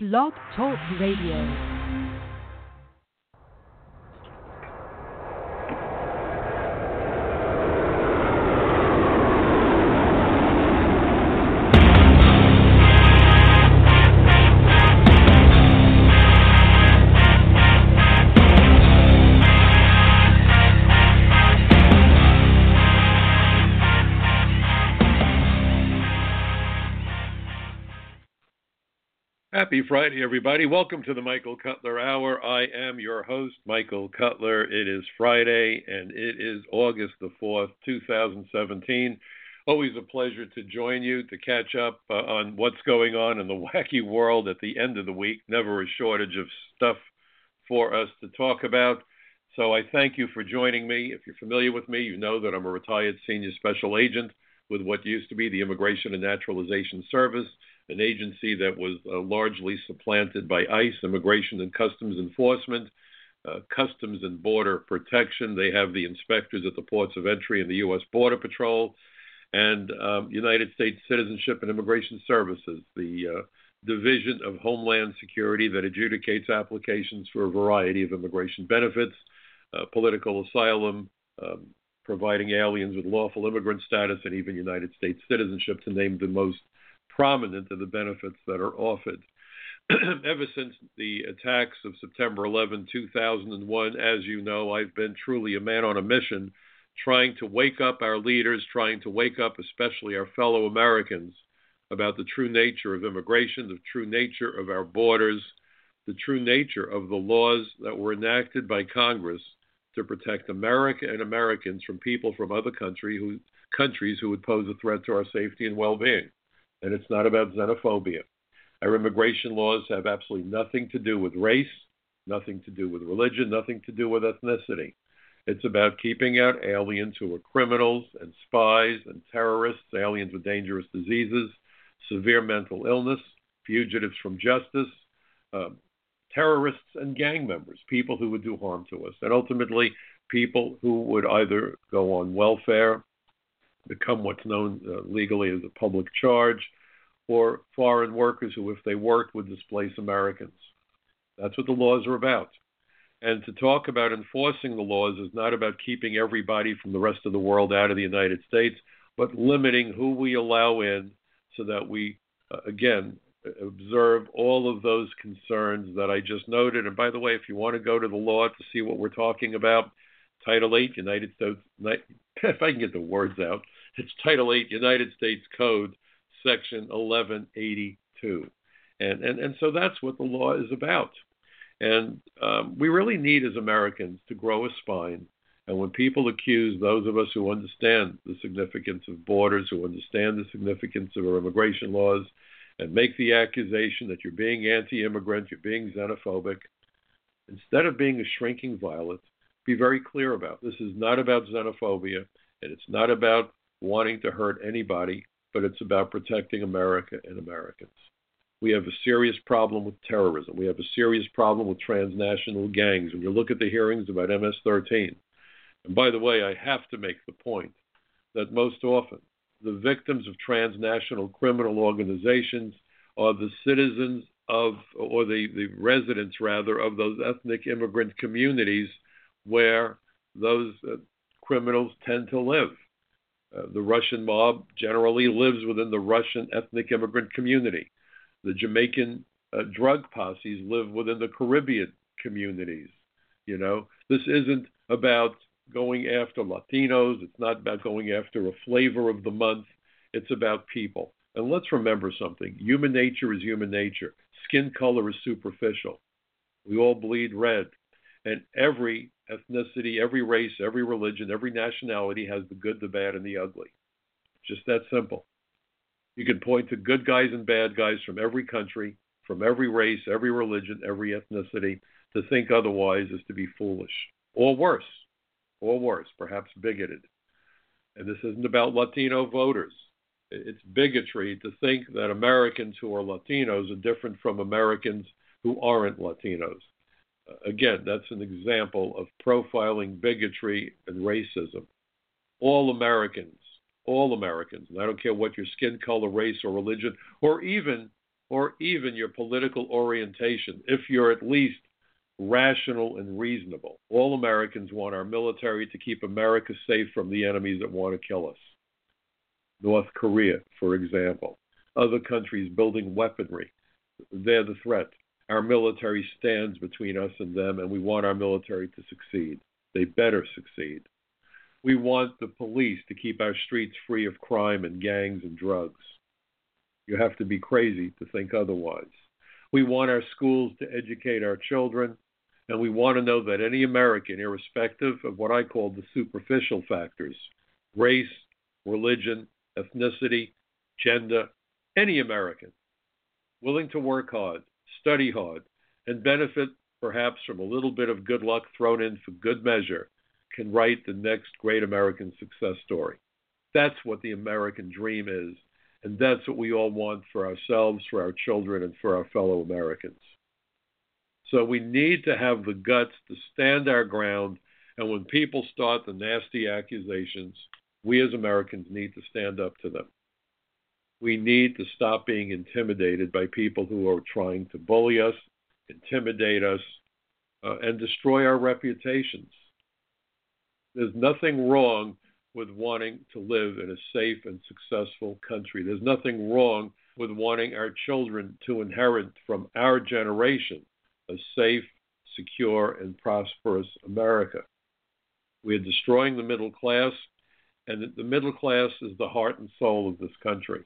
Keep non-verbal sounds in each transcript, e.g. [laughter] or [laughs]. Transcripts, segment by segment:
Blog Talk Radio. Happy Friday, everybody. Welcome to the Michael Cutler Hour. I am your host, Michael Cutler. It is Friday, and it is August the 4th, 2017. Always a pleasure to join you to catch up uh, on what's going on in the [laughs] wacky world at the end of the week. Never a shortage of stuff for us to talk about. So I thank you for joining me. If you're familiar with me, you know that I'm a retired senior special agent with what used to be the Immigration and Naturalization Service an agency that was uh, largely supplanted by ICE, Immigration and Customs Enforcement, uh, Customs and Border Protection. They have the inspectors at the ports of entry and the U.S. Border Patrol, and um, United States Citizenship and Immigration Services, the uh, Division of Homeland Security that adjudicates applications for a variety of immigration benefits, uh, political asylum, um, providing aliens with lawful immigrant status, and even United States citizenship, to name the most prominent of the benefits that are offered. [clears throat] Ever since the attacks of September 11, 2001, as you know, I've been truly a man on a mission trying to wake up our leaders, trying to wake up especially our fellow Americans about the true nature of immigration, the true nature of our borders, the true nature of the laws that were enacted by Congress to protect America and Americans from people from other country who, countries who would pose a threat to our safety and well being and it's not about xenophobia. Our immigration laws have absolutely nothing to do with race, nothing to do with religion, nothing to do with ethnicity. It's about keeping out aliens who are criminals and spies and terrorists, aliens with dangerous diseases, severe mental illness, fugitives from justice, um, terrorists and gang members, people who would do harm to us, and ultimately people who would either go on welfare become what's known uh, legally as a public charge, or foreign workers who, if they worked, would displace Americans. That's what the laws are about. And to talk about enforcing the laws is not about keeping everybody from the rest of the world out of the United States, but limiting who we allow in so that we, uh, again, observe all of those concerns that I just noted. And by the way, if you want to go to the law to see what we're talking about, Title 8, United States, [laughs] if I can get the words out, it's Title 8, United States Code, Section 1182. And, and, and so that's what the law is about. And um, we really need, as Americans, to grow a spine. And when people accuse those of us who understand the significance of borders, who understand the significance of our immigration laws, and make the accusation that you're being anti immigrant, you're being xenophobic, instead of being a shrinking violet, be very clear about this is not about xenophobia, and it's not about wanting to hurt anybody, but it's about protecting America and Americans. We have a serious problem with terrorism. We have a serious problem with transnational gangs. When you look at the hearings about MS 13, and by the way, I have to make the point that most often the victims of transnational criminal organizations are the citizens of, or the, the residents rather, of those ethnic immigrant communities where those uh, criminals tend to live. Uh, the Russian mob generally lives within the Russian ethnic immigrant community. The Jamaican uh, drug posses live within the Caribbean communities. You know, this isn't about going after Latinos. It's not about going after a flavor of the month. It's about people. And let's remember something human nature is human nature. Skin color is superficial. We all bleed red. And every ethnicity, every race, every religion, every nationality has the good, the bad, and the ugly. Just that simple. You can point to good guys and bad guys from every country, from every race, every religion, every ethnicity. To think otherwise is to be foolish, or worse, or worse, perhaps bigoted. And this isn't about Latino voters. It's bigotry to think that Americans who are Latinos are different from Americans who aren't Latinos again, that's an example of profiling bigotry and racism. All Americans, all Americans, and I don't care what your skin color, race, or religion, or even or even your political orientation, if you're at least rational and reasonable. All Americans want our military to keep America safe from the enemies that want to kill us. North Korea, for example, other countries building weaponry. They're the threat. Our military stands between us and them, and we want our military to succeed. They better succeed. We want the police to keep our streets free of crime and gangs and drugs. You have to be crazy to think otherwise. We want our schools to educate our children, and we want to know that any American, irrespective of what I call the superficial factors race, religion, ethnicity, gender, any American, willing to work hard, study hard, and benefit perhaps from a little bit of good luck thrown in for good measure, can write the next great American success story. That's what the American dream is, and that's what we all want for ourselves, for our children, and for our fellow Americans. So we need to have the guts to stand our ground, and when people start the nasty accusations, we as Americans need to stand up to them. We need to stop being intimidated by people who are trying to bully us, intimidate us, uh, and destroy our reputations. There's nothing wrong with wanting to live in a safe and successful country. There's nothing wrong with wanting our children to inherit from our generation a safe, secure, and prosperous America. We are destroying the middle class, and the middle class is the heart and soul of this country.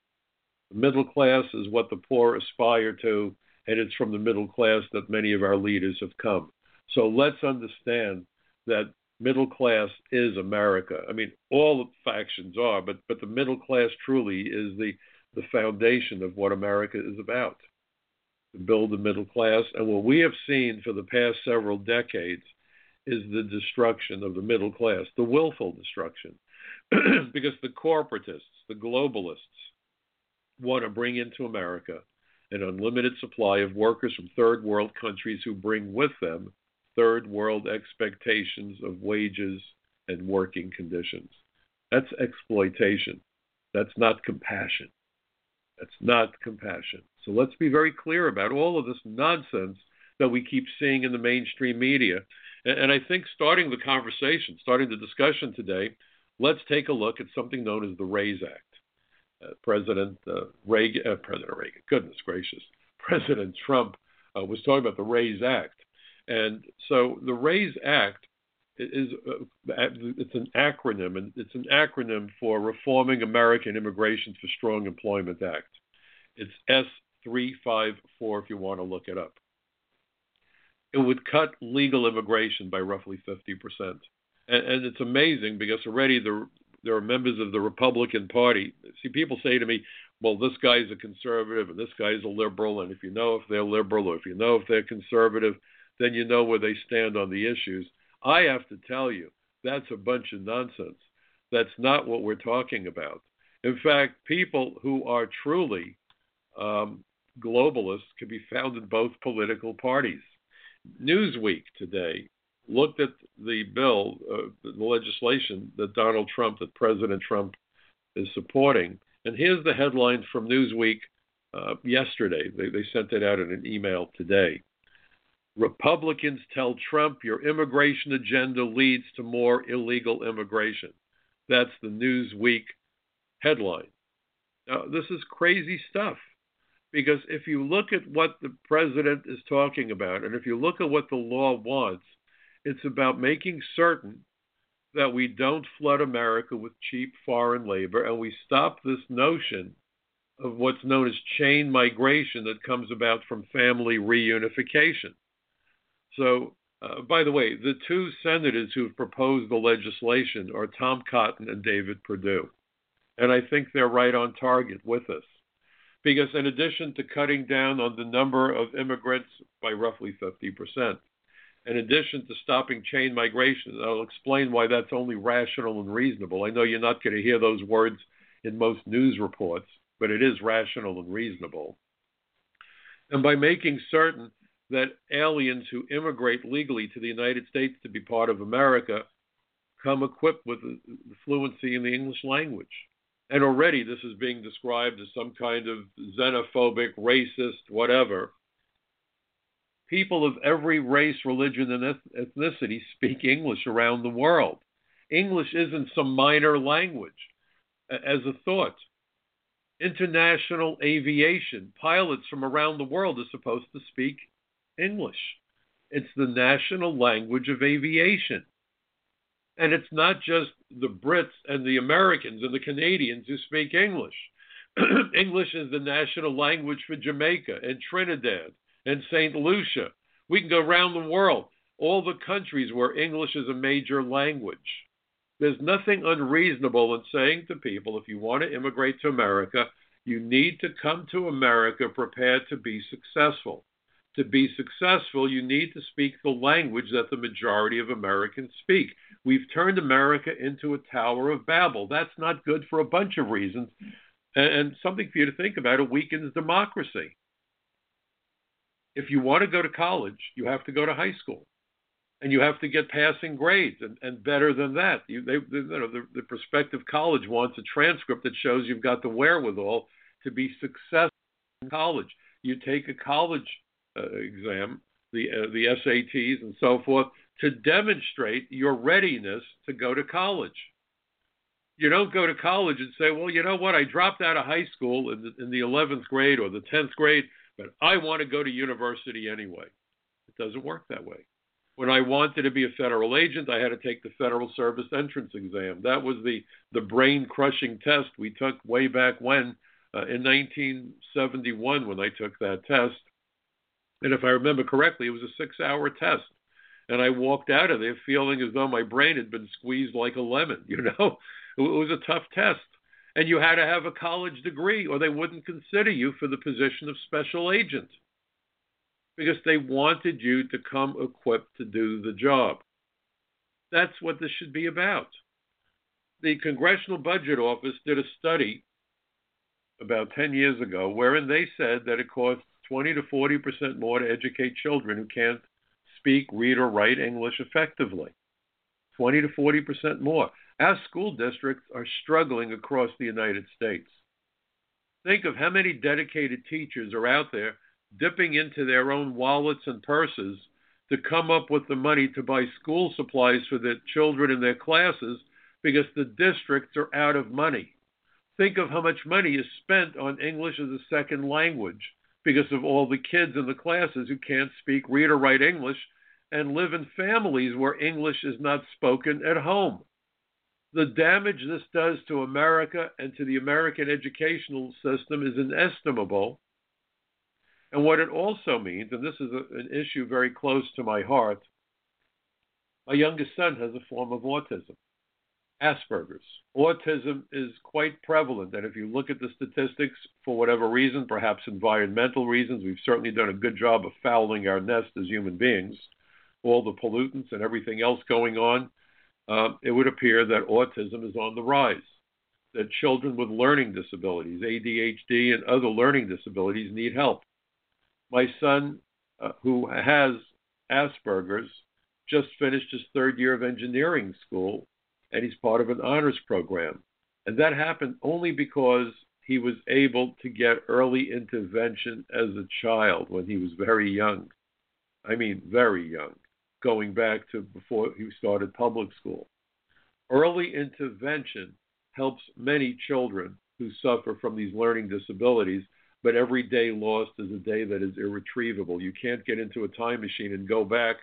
The middle class is what the poor aspire to, and it's from the middle class that many of our leaders have come. So let's understand that middle class is America. I mean, all factions are, but but the middle class truly is the the foundation of what America is about. To build the middle class, and what we have seen for the past several decades is the destruction of the middle class, the willful destruction, [clears throat] because the corporatists, the globalists, want to bring into America an unlimited supply of workers from third world countries who bring with them third world expectations of wages and working conditions. That's exploitation. That's not compassion. That's not compassion. So let's be very clear about all of this nonsense that we keep seeing in the mainstream media. And I think starting the conversation, starting the discussion today, let's take a look at something known as the RAISE Act. Uh, President uh, Reagan, uh, President Reagan, goodness gracious, [laughs] President Trump was talking about the RAISE Act. And so the RAISE Act is it's an acronym, and it's an acronym for Reforming American Immigration for Strong Employment Act. It's S354 if you want to look it up. It would cut legal immigration by roughly 50%. And, and it's amazing because already the, there are members of the Republican Party. See, people say to me, well, this guy's a conservative and this guy's a liberal, and if you know if they're liberal or if you know if they're conservative, then you know where they stand on the issues. I have to tell you, that's a bunch of nonsense. That's not what we're talking about. In fact, people who are truly um, globalists can be found in both political parties. Newsweek today looked at the bill, uh, the legislation that Donald Trump, that President Trump is supporting. And here's the headline from Newsweek uh, yesterday. They, they sent it out in an email today. Republicans tell Trump your immigration agenda leads to more illegal immigration. That's the Newsweek headline. Now, this is crazy stuff because if you look at what the president is talking about and if you look at what the law wants, it's about making certain that we don't flood America with cheap foreign labor and we stop this notion of what's known as chain migration that comes about from family reunification. So, uh, by the way, the two senators who've proposed the legislation are Tom Cotton and David Perdue. And I think they're right on target with us. Because in addition to cutting down on the number of immigrants by roughly 50%, in addition to stopping chain migration, I'll explain why that's only rational and reasonable. I know you're not going to hear those words in most news reports, but it is rational and reasonable. And by making certain that aliens who immigrate legally to the United States to be part of America come equipped with fluency in the English language. And already this is being described as some kind of xenophobic, racist, whatever. People of every race, religion, and ethnicity speak English around the world. English isn't some minor language. As a thought, international aviation, pilots from around the world are supposed to speak English. It's the national language of aviation. And it's not just the Brits and the Americans and the Canadians who speak English. [clears throat] English is the national language for Jamaica and Trinidad and St. Lucia. We can go around the world, all the countries where English is a major language. There's nothing unreasonable in saying to people if you want to immigrate to America, you need to come to America prepared to be successful. To be successful, you need to speak the language that the majority of Americans speak. We've turned America into a Tower of Babel. That's not good for a bunch of reasons. And something for you to think about it weakens democracy. If you want to go to college, you have to go to high school. And you have to get passing grades and, and better than that. You, they, they, you know, the, the prospective college wants a transcript that shows you've got the wherewithal to be successful in college. You take a college uh, exam, the uh, the SATs and so forth, to demonstrate your readiness to go to college. You don't go to college and say, "Well, you know what? I dropped out of high school in the, in the 11th grade or the 10th grade, I want to go to university anyway." It doesn't work that way. When I wanted to be a federal agent, I had to take the Federal Service Entrance Exam. That was the the brain crushing test we took way back when uh, in 1971 when I took that test and if I remember correctly, it was a six hour test. And I walked out of there feeling as though my brain had been squeezed like a lemon, [laughs] you know? It was a tough test. And you had to have a college degree or they wouldn't consider you for the position of special agent because they wanted you to come equipped to do the job. That's what this should be about. The Congressional Budget Office did a study about 10 years ago wherein they said that it costs 20 to 40 percent more to educate children who can't speak, read, or write English effectively. 20 to 40 percent more. Our school districts are struggling across the United States. Think of how many dedicated teachers are out there dipping into their own wallets and purses to come up with the money to buy school supplies for their children in their classes because the districts are out of money. Think of how much money is spent on English as a second language because of all the kids in the classes who can't speak, read, or write English and live in families where English is not spoken at home. The damage this does to America and to the American educational system is inestimable. And what it also means, and this is a, an issue very close to my heart, my youngest son has a form of autism. Asperger's. Autism is quite prevalent, and if you look at the statistics, for whatever reason, perhaps environmental reasons, we've certainly done a good job of fouling our nest as human beings. All the pollutants and everything else going on, uh, it would appear that autism is on the rise. That children with learning disabilities, ADHD, and other learning disabilities need help. My son, uh, who has Asperger's, just finished his third year of engineering school and he's part of an honors program. And that happened only because he was able to get early intervention as a child when he was very young. I mean, very young, going back to before he started public school. Early intervention helps many children who suffer from these learning disabilities, but every day lost is a day that is irretrievable. You can't get into a time machine and go back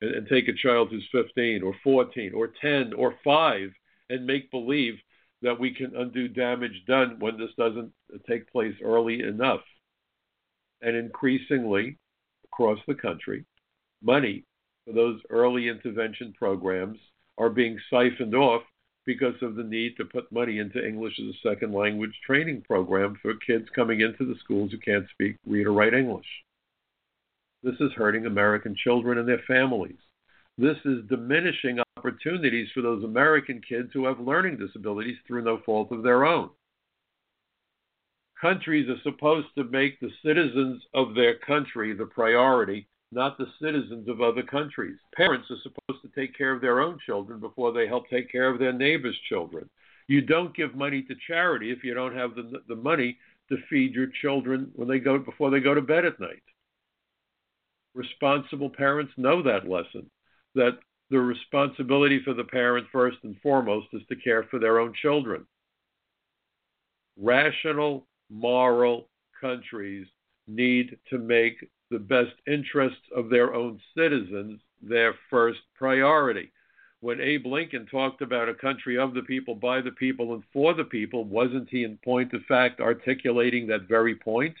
and, and take a child who's 15 or 14 or 10 or 5 and make believe that we can undo damage done when this doesn't take place early enough. And increasingly, across the country, money for those early intervention programs are being siphoned off because of the need to put money into English as a second language training program for kids coming into the schools who can't speak, read, or write English. This is hurting American children and their families. This is diminishing opportunities for those American kids who have learning disabilities through no fault of their own. Countries are supposed to make the citizens of their country the priority, not the citizens of other countries. Parents are supposed to take care of their own children before they help take care of their neighbors' children. You don't give money to charity if you don't have the, the money to feed your children when they go before they go to bed at night. Responsible parents know that lesson that the responsibility for the parent first and foremost is to care for their own children. Rational, moral countries need to make the best interests of their own citizens their first priority. When Abe Lincoln talked about a country of the people, by the people, and for the people, wasn't he, in point of fact, articulating that very point?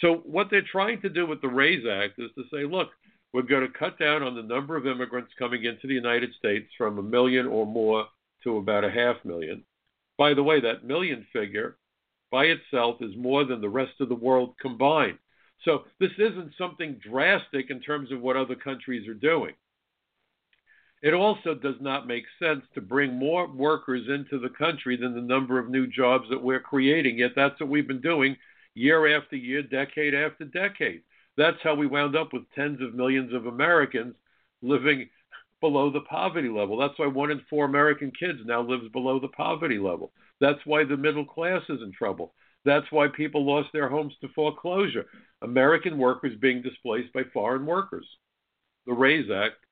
So, what they're trying to do with the RAISE Act is to say, look, we're going to cut down on the number of immigrants coming into the United States from a million or more to about a half million. By the way, that million figure by itself is more than the rest of the world combined. So this isn't something drastic in terms of what other countries are doing. It also does not make sense to bring more workers into the country than the number of new jobs that we're creating. Yet that's what we've been doing year after year, decade after decade. That's how we wound up with tens of millions of Americans living below the poverty level. That's why one in four American kids now lives below the poverty level. That's why the middle class is in trouble. That's why people lost their homes to foreclosure. American workers being displaced by foreign workers. The RAISE Act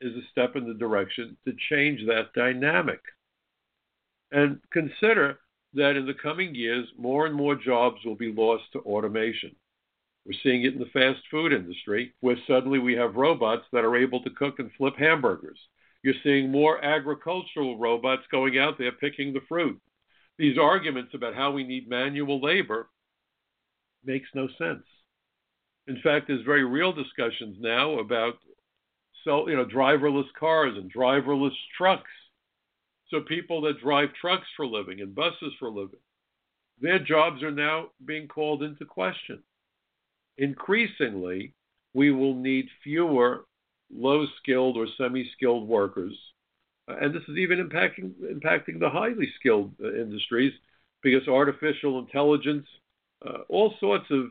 is a step in the direction to change that dynamic. And consider that in the coming years, more and more jobs will be lost to automation. We're seeing it in the fast food industry, where suddenly we have robots that are able to cook and flip hamburgers. You're seeing more agricultural robots going out there picking the fruit. These arguments about how we need manual labor makes no sense. In fact, there's very real discussions now about so you know driverless cars and driverless trucks. So people that drive trucks for a living and buses for a living, their jobs are now being called into question increasingly, we will need fewer low skilled or semi skilled workers. And this is even impacting, impacting the highly skilled uh, industries because artificial intelligence, uh, all sorts of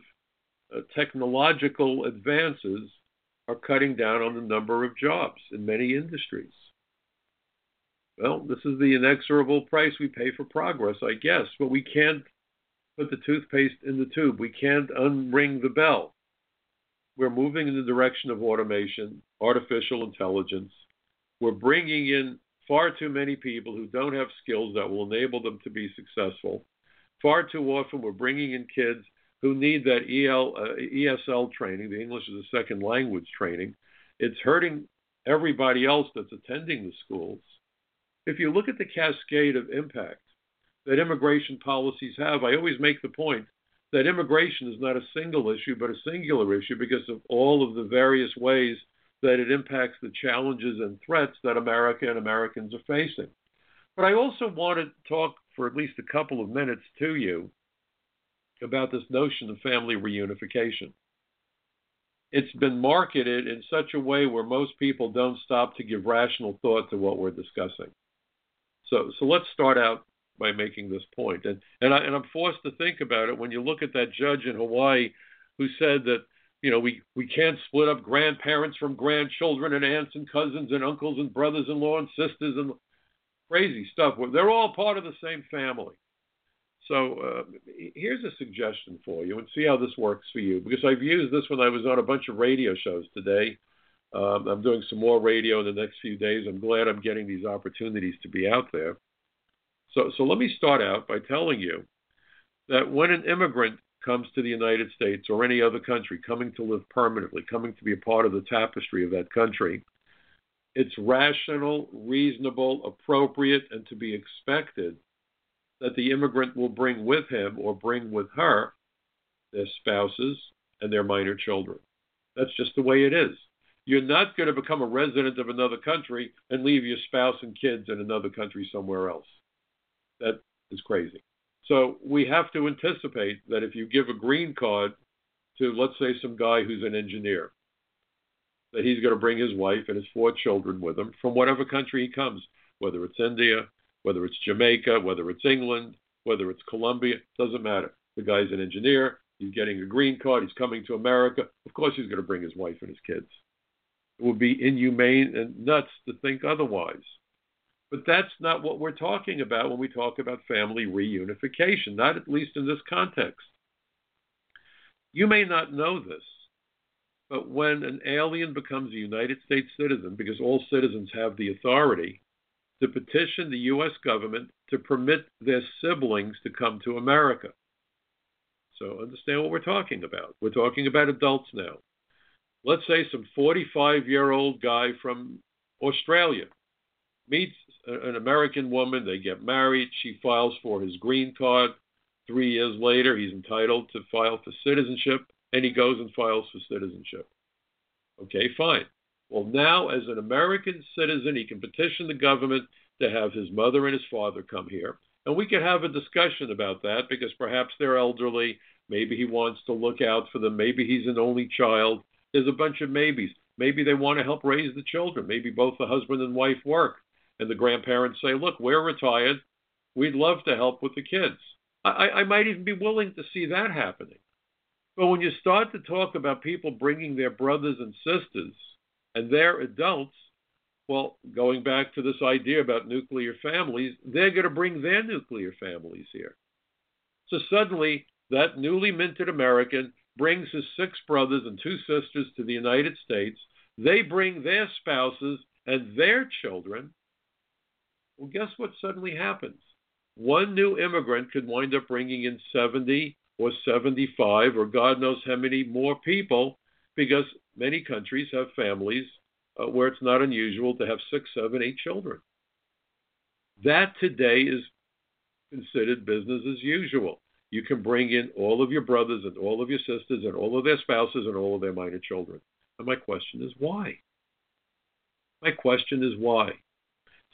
uh, technological advances are cutting down on the number of jobs in many industries. Well, this is the inexorable price we pay for progress, I guess, but we can't put the toothpaste in the tube. We can't unring the bell. We're moving in the direction of automation, artificial intelligence. We're bringing in far too many people who don't have skills that will enable them to be successful. Far too often, we're bringing in kids who need that EL, uh, ESL training, the English as a second language training. It's hurting everybody else that's attending the schools. If you look at the cascade of impact, that immigration policies have. I always make the point that immigration is not a single issue, but a singular issue because of all of the various ways that it impacts the challenges and threats that America and Americans are facing. But I also want to talk for at least a couple of minutes to you about this notion of family reunification. It's been marketed in such a way where most people don't stop to give rational thought to what we're discussing. So, so let's start out by making this point. And and, I, and I'm forced to think about it when you look at that judge in Hawaii who said that you know we we can't split up grandparents from grandchildren and aunts and cousins and uncles and brothers-in-law and sisters and crazy stuff. They're all part of the same family. So uh, here's a suggestion for you, and see how this works for you. Because I've used this when I was on a bunch of radio shows today. Um, I'm doing some more radio in the next few days. I'm glad I'm getting these opportunities to be out there. So, so let me start out by telling you that when an immigrant comes to the United States or any other country, coming to live permanently, coming to be a part of the tapestry of that country, it's rational, reasonable, appropriate, and to be expected that the immigrant will bring with him or bring with her their spouses and their minor children. That's just the way it is. You're not going to become a resident of another country and leave your spouse and kids in another country somewhere else. That is crazy. So we have to anticipate that if you give a green card to, let's say, some guy who's an engineer, that he's going to bring his wife and his four children with him from whatever country he comes, whether it's India, whether it's Jamaica, whether it's England, whether it's Colombia, doesn't matter. The guy's an engineer, he's getting a green card, he's coming to America. Of course, he's going to bring his wife and his kids. It would be inhumane and nuts to think otherwise. But that's not what we're talking about when we talk about family reunification, not at least in this context. You may not know this, but when an alien becomes a United States citizen, because all citizens have the authority to petition the U.S. government to permit their siblings to come to America. So understand what we're talking about. We're talking about adults now. Let's say some 45 year old guy from Australia meets an American woman, they get married, she files for his green card. Three years later, he's entitled to file for citizenship, and he goes and files for citizenship. Okay, fine. Well, now, as an American citizen, he can petition the government to have his mother and his father come here. And we can have a discussion about that because perhaps they're elderly. Maybe he wants to look out for them. Maybe he's an only child. There's a bunch of maybes. Maybe they want to help raise the children. Maybe both the husband and wife work. And the grandparents say, Look, we're retired. We'd love to help with the kids. I, I might even be willing to see that happening. But when you start to talk about people bringing their brothers and sisters and they're adults, well, going back to this idea about nuclear families, they're going to bring their nuclear families here. So suddenly, that newly minted American brings his six brothers and two sisters to the United States. They bring their spouses and their children. Well, guess what suddenly happens? One new immigrant could wind up bringing in 70 or 75 or God knows how many more people because many countries have families uh, where it's not unusual to have six, seven, eight children. That today is considered business as usual. You can bring in all of your brothers and all of your sisters and all of their spouses and all of their minor children. And my question is why? My question is why?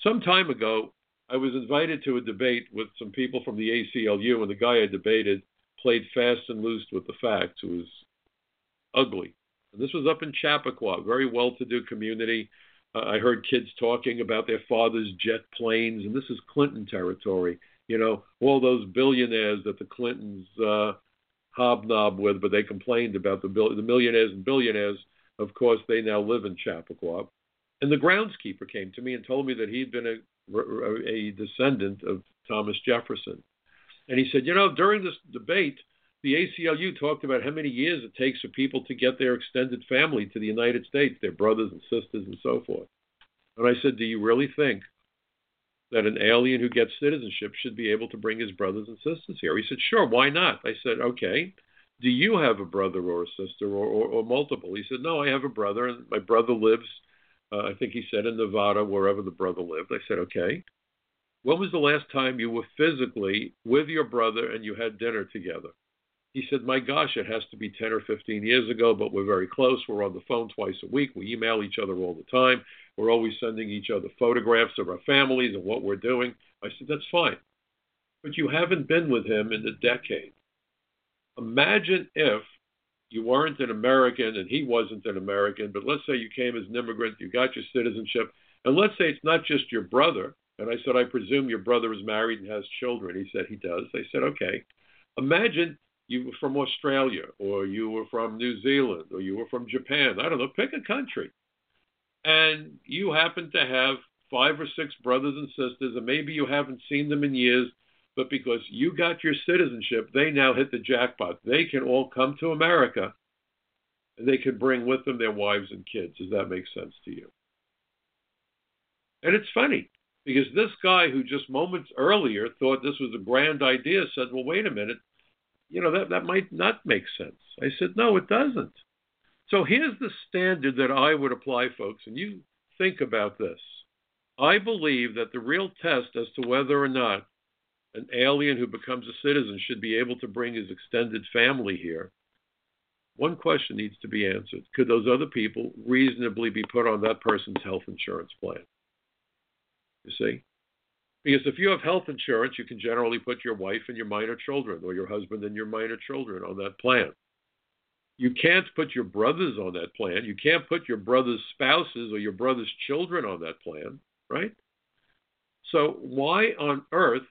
Some time ago, I was invited to a debate with some people from the ACLU, and the guy I debated played fast and loose with the facts. It was ugly. And this was up in Chappaqua, very well-to-do community. Uh, I heard kids talking about their father's jet planes, and this is Clinton territory. You know, all those billionaires that the Clintons uh, hobnob with, but they complained about the bill- the millionaires and billionaires. Of course, they now live in Chappaqua. And the groundskeeper came to me and told me that he'd been a, a descendant of Thomas Jefferson. And he said, you know, during this debate, the ACLU talked about how many years it takes for people to get their extended family to the United States, their brothers and sisters and so forth. And I said, Do you really think that an alien who gets citizenship should be able to bring his brothers and sisters here? He said, Sure, why not? I said, Okay. Do you have a brother or a sister or, or, or multiple? He said, No, I have a brother, and my brother lives, uh, I think he said, in Nevada, wherever the brother lived. I said, Okay. When was the last time you were physically with your brother and you had dinner together? He said, My gosh, it has to be 10 or 15 years ago, but we're very close. We're on the phone twice a week. We email each other all the time. We're always sending each other photographs of our families and what we're doing. I said, That's fine. But you haven't been with him in a decade. Imagine if you weren't an American and he wasn't an American, but let's say you came as an immigrant, you got your citizenship, and let's say it's not just your brother. And I said, I presume your brother is married and has children. He said he does. I said, okay. Imagine you were from Australia, or you were from New Zealand, or you were from Japan. I don't know, pick a country. And you happen to have five or six brothers and sisters, and maybe you haven't seen them in years, but because you got your citizenship, they now hit the jackpot. They can all come to America, and they can bring with them their wives and kids. Does that make sense to you? And it's funny because this guy who just moments earlier thought this was a grand idea said, well, wait a minute you know, that, that might not make sense. I said, no, it doesn't. So here's the standard that I would apply, folks, and you think about this. I believe that the real test as to whether or not an alien who becomes a citizen should be able to bring his extended family here, one question needs to be answered. Could those other people reasonably be put on that person's health insurance plan? You see? Because if you have health insurance, you can generally put your wife and your minor children, or your husband and your minor children on that plan. You can't put your brothers on that plan. You can't put your brother's spouses or your brother's children on that plan, right? So, why on earth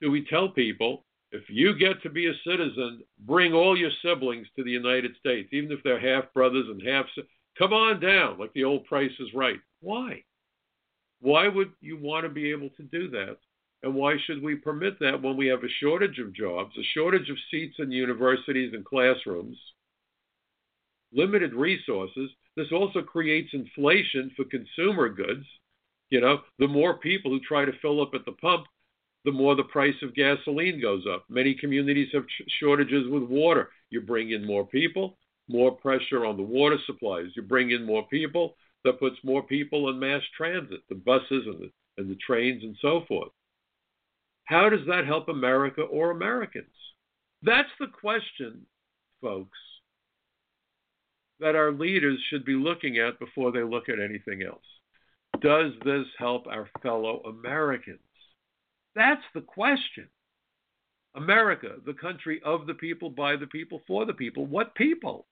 do we tell people if you get to be a citizen, bring all your siblings to the United States, even if they're half brothers and half. Come on down, like the old Price is Right. Why? Why would you want to be able to do that? And why should we permit that when we have a shortage of jobs, a shortage of seats in universities and classrooms, limited resources? This also creates inflation for consumer goods. You know, the more people who try to fill up at the pump, the more the price of gasoline goes up. Many communities have shortages with water. You bring in more people, more pressure on the water supplies. You bring in more people, that puts more people on mass transit, the buses and the, and the trains and so forth. How does that help America or Americans? That's the question, folks, that our leaders should be looking at before they look at anything else. Does this help our fellow Americans? That's the question. America, the country of the people, by the people, for the people. What people?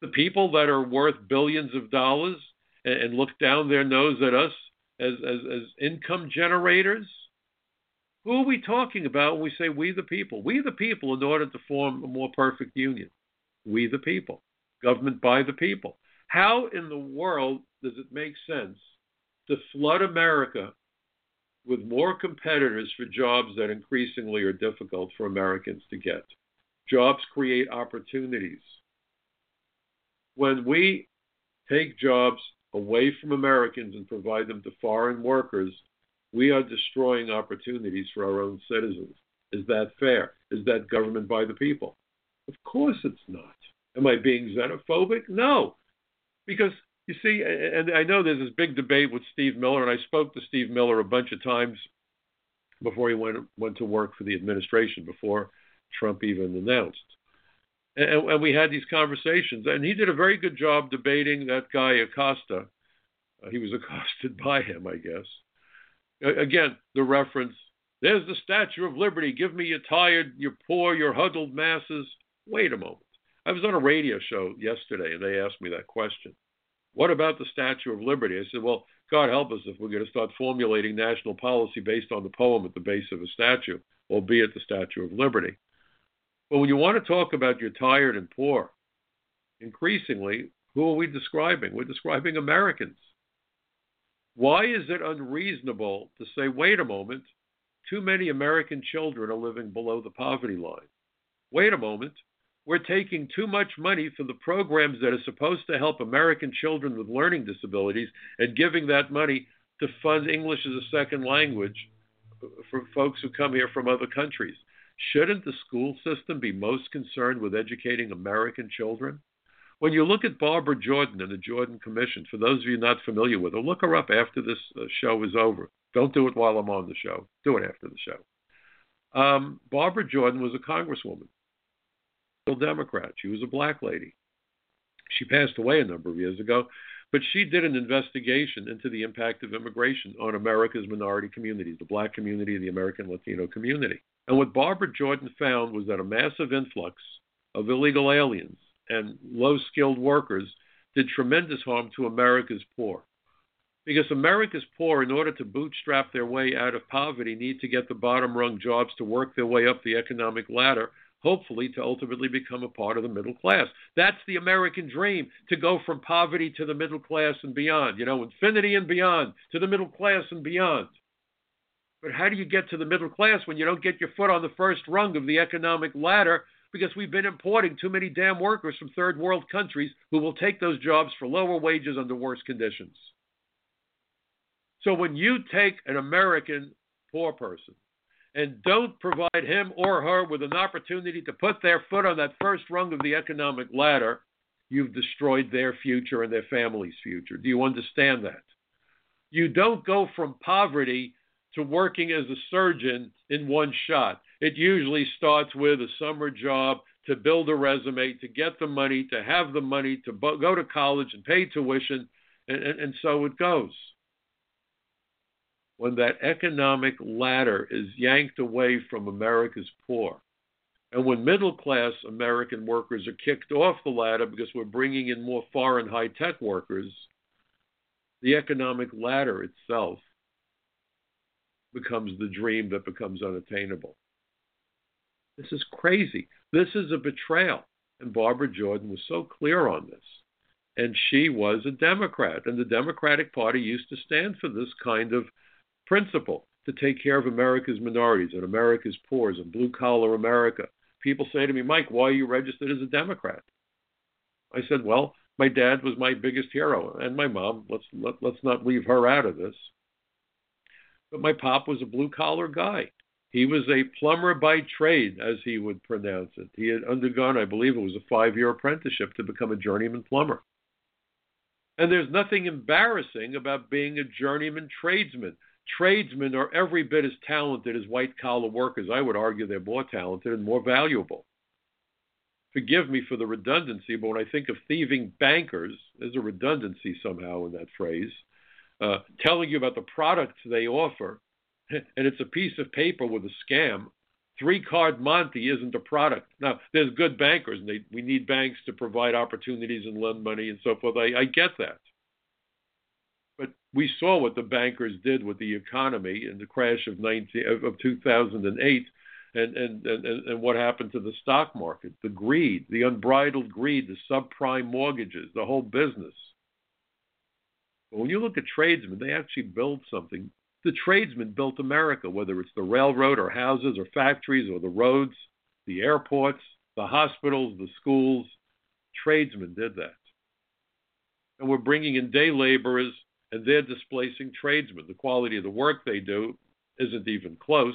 The people that are worth billions of dollars and, and look down their nose at us as, as, as income generators? Who are we talking about when we say we the people? We the people in order to form a more perfect union. We the people. Government by the people. How in the world does it make sense to flood America with more competitors for jobs that increasingly are difficult for Americans to get. Jobs create opportunities. When we take jobs away from Americans and provide them to foreign workers, we are destroying opportunities for our own citizens. Is that fair? Is that government by the people? Of course it's not. Am I being xenophobic? No. Because you see, and I know there's this big debate with Steve Miller, and I spoke to Steve Miller a bunch of times before he went went to work for the administration, before Trump even announced. And, and we had these conversations, and he did a very good job debating that guy Acosta. Uh, he was [laughs] accosted by him, I guess. Again, the reference there's the Statue of Liberty. Give me your tired, your poor, your huddled masses. Wait a moment. I was on a radio show yesterday, and they asked me that question. What about the Statue of Liberty? I said, well, God help us if we're going to start formulating national policy based on the poem at the base of a statue, albeit the Statue of Liberty. But when you want to talk about you're tired and poor, increasingly, who are we describing? We're describing Americans. Why is it unreasonable to say, wait a moment, too many American children are living below the poverty line? Wait a moment, we're taking too much money for the programs that are supposed to help American children with learning disabilities and giving that money to fund English as a second language for folks who come here from other countries. Shouldn't the school system be most concerned with educating American children? When you look at Barbara Jordan and the Jordan Commission, for those of you not familiar with her, look her up after this uh, show is over. Don't do it while I'm on the show. Do it after the show. Um, Barbara Jordan was a congresswoman Democrat. She was a black lady. She passed away a number of years ago, but she did an investigation into the impact of immigration on America's minority communities, the black community, the American Latino community. And what Barbara Jordan found was that a massive influx of illegal aliens and low skilled workers did tremendous harm to America's poor. Because America's poor, in order to bootstrap their way out of poverty, need to get the bottom rung jobs to work their way up the economic ladder hopefully to ultimately become a part of the middle class. That's the American dream to go from poverty to the middle class and beyond, you know, infinity and beyond, to the middle class and beyond. But how do you get to the middle class when you don't get your foot on the first rung of the economic ladder? Because we've been importing too many damn workers from third world countries who will take those jobs for lower wages under worse conditions. So when you take an American poor person and don't provide him or her with an opportunity to put their foot on that first rung of the economic ladder, you've destroyed their future and their family's future. Do you understand that? You don't go from poverty to working as a surgeon in one shot. It usually starts with a summer job to build a resume, to get the money, to have the money, to go to college and pay tuition, and, and, and so it goes when that economic ladder is yanked away from America's poor. And when middle class American workers are kicked off the ladder because we're bringing in more foreign high tech workers, the economic ladder itself becomes the dream that becomes unattainable. This is crazy. This is a betrayal. And Barbara Jordan was so clear on this. and she was a Democrat. And the Democratic Party used to stand for this kind of principle to take care of America's minorities and America's poor and blue collar America. People say to me, Mike, why are you registered as a Democrat? I said, well, my dad was my biggest hero, and my mom. Let's let, let's not leave her out of this. But my pop was a blue collar guy. He was a plumber by trade, as he would pronounce it. He had undergone, I believe it was a five year apprenticeship to become a journeyman plumber. And there's nothing embarrassing about being a journeyman tradesman. Tradesmen are every bit as talented as white collar workers. I would argue they're more talented and more valuable. Forgive me for the redundancy, but when I think of thieving bankers, there's a redundancy somehow in that phrase, uh, telling you about the products they offer, [laughs] and it's a piece of paper with a scam. Three card Monte isn't a product. Now, there's good bankers, and they, we need banks to provide opportunities and lend money and so forth. I, I get that. But we saw what the bankers did with the economy in the crash of, 19, of, of 2008 and, and, and, and what happened to the stock market, the greed, the unbridled greed, the subprime mortgages, the whole business. But when you look at tradesmen, they actually build something. The tradesmen built America, whether it's the railroad or houses or factories or the roads, the airports, the hospitals, the schools. Tradesmen did that. And we're bringing in day laborers and they're displacing tradesmen. The quality of the work they do isn't even close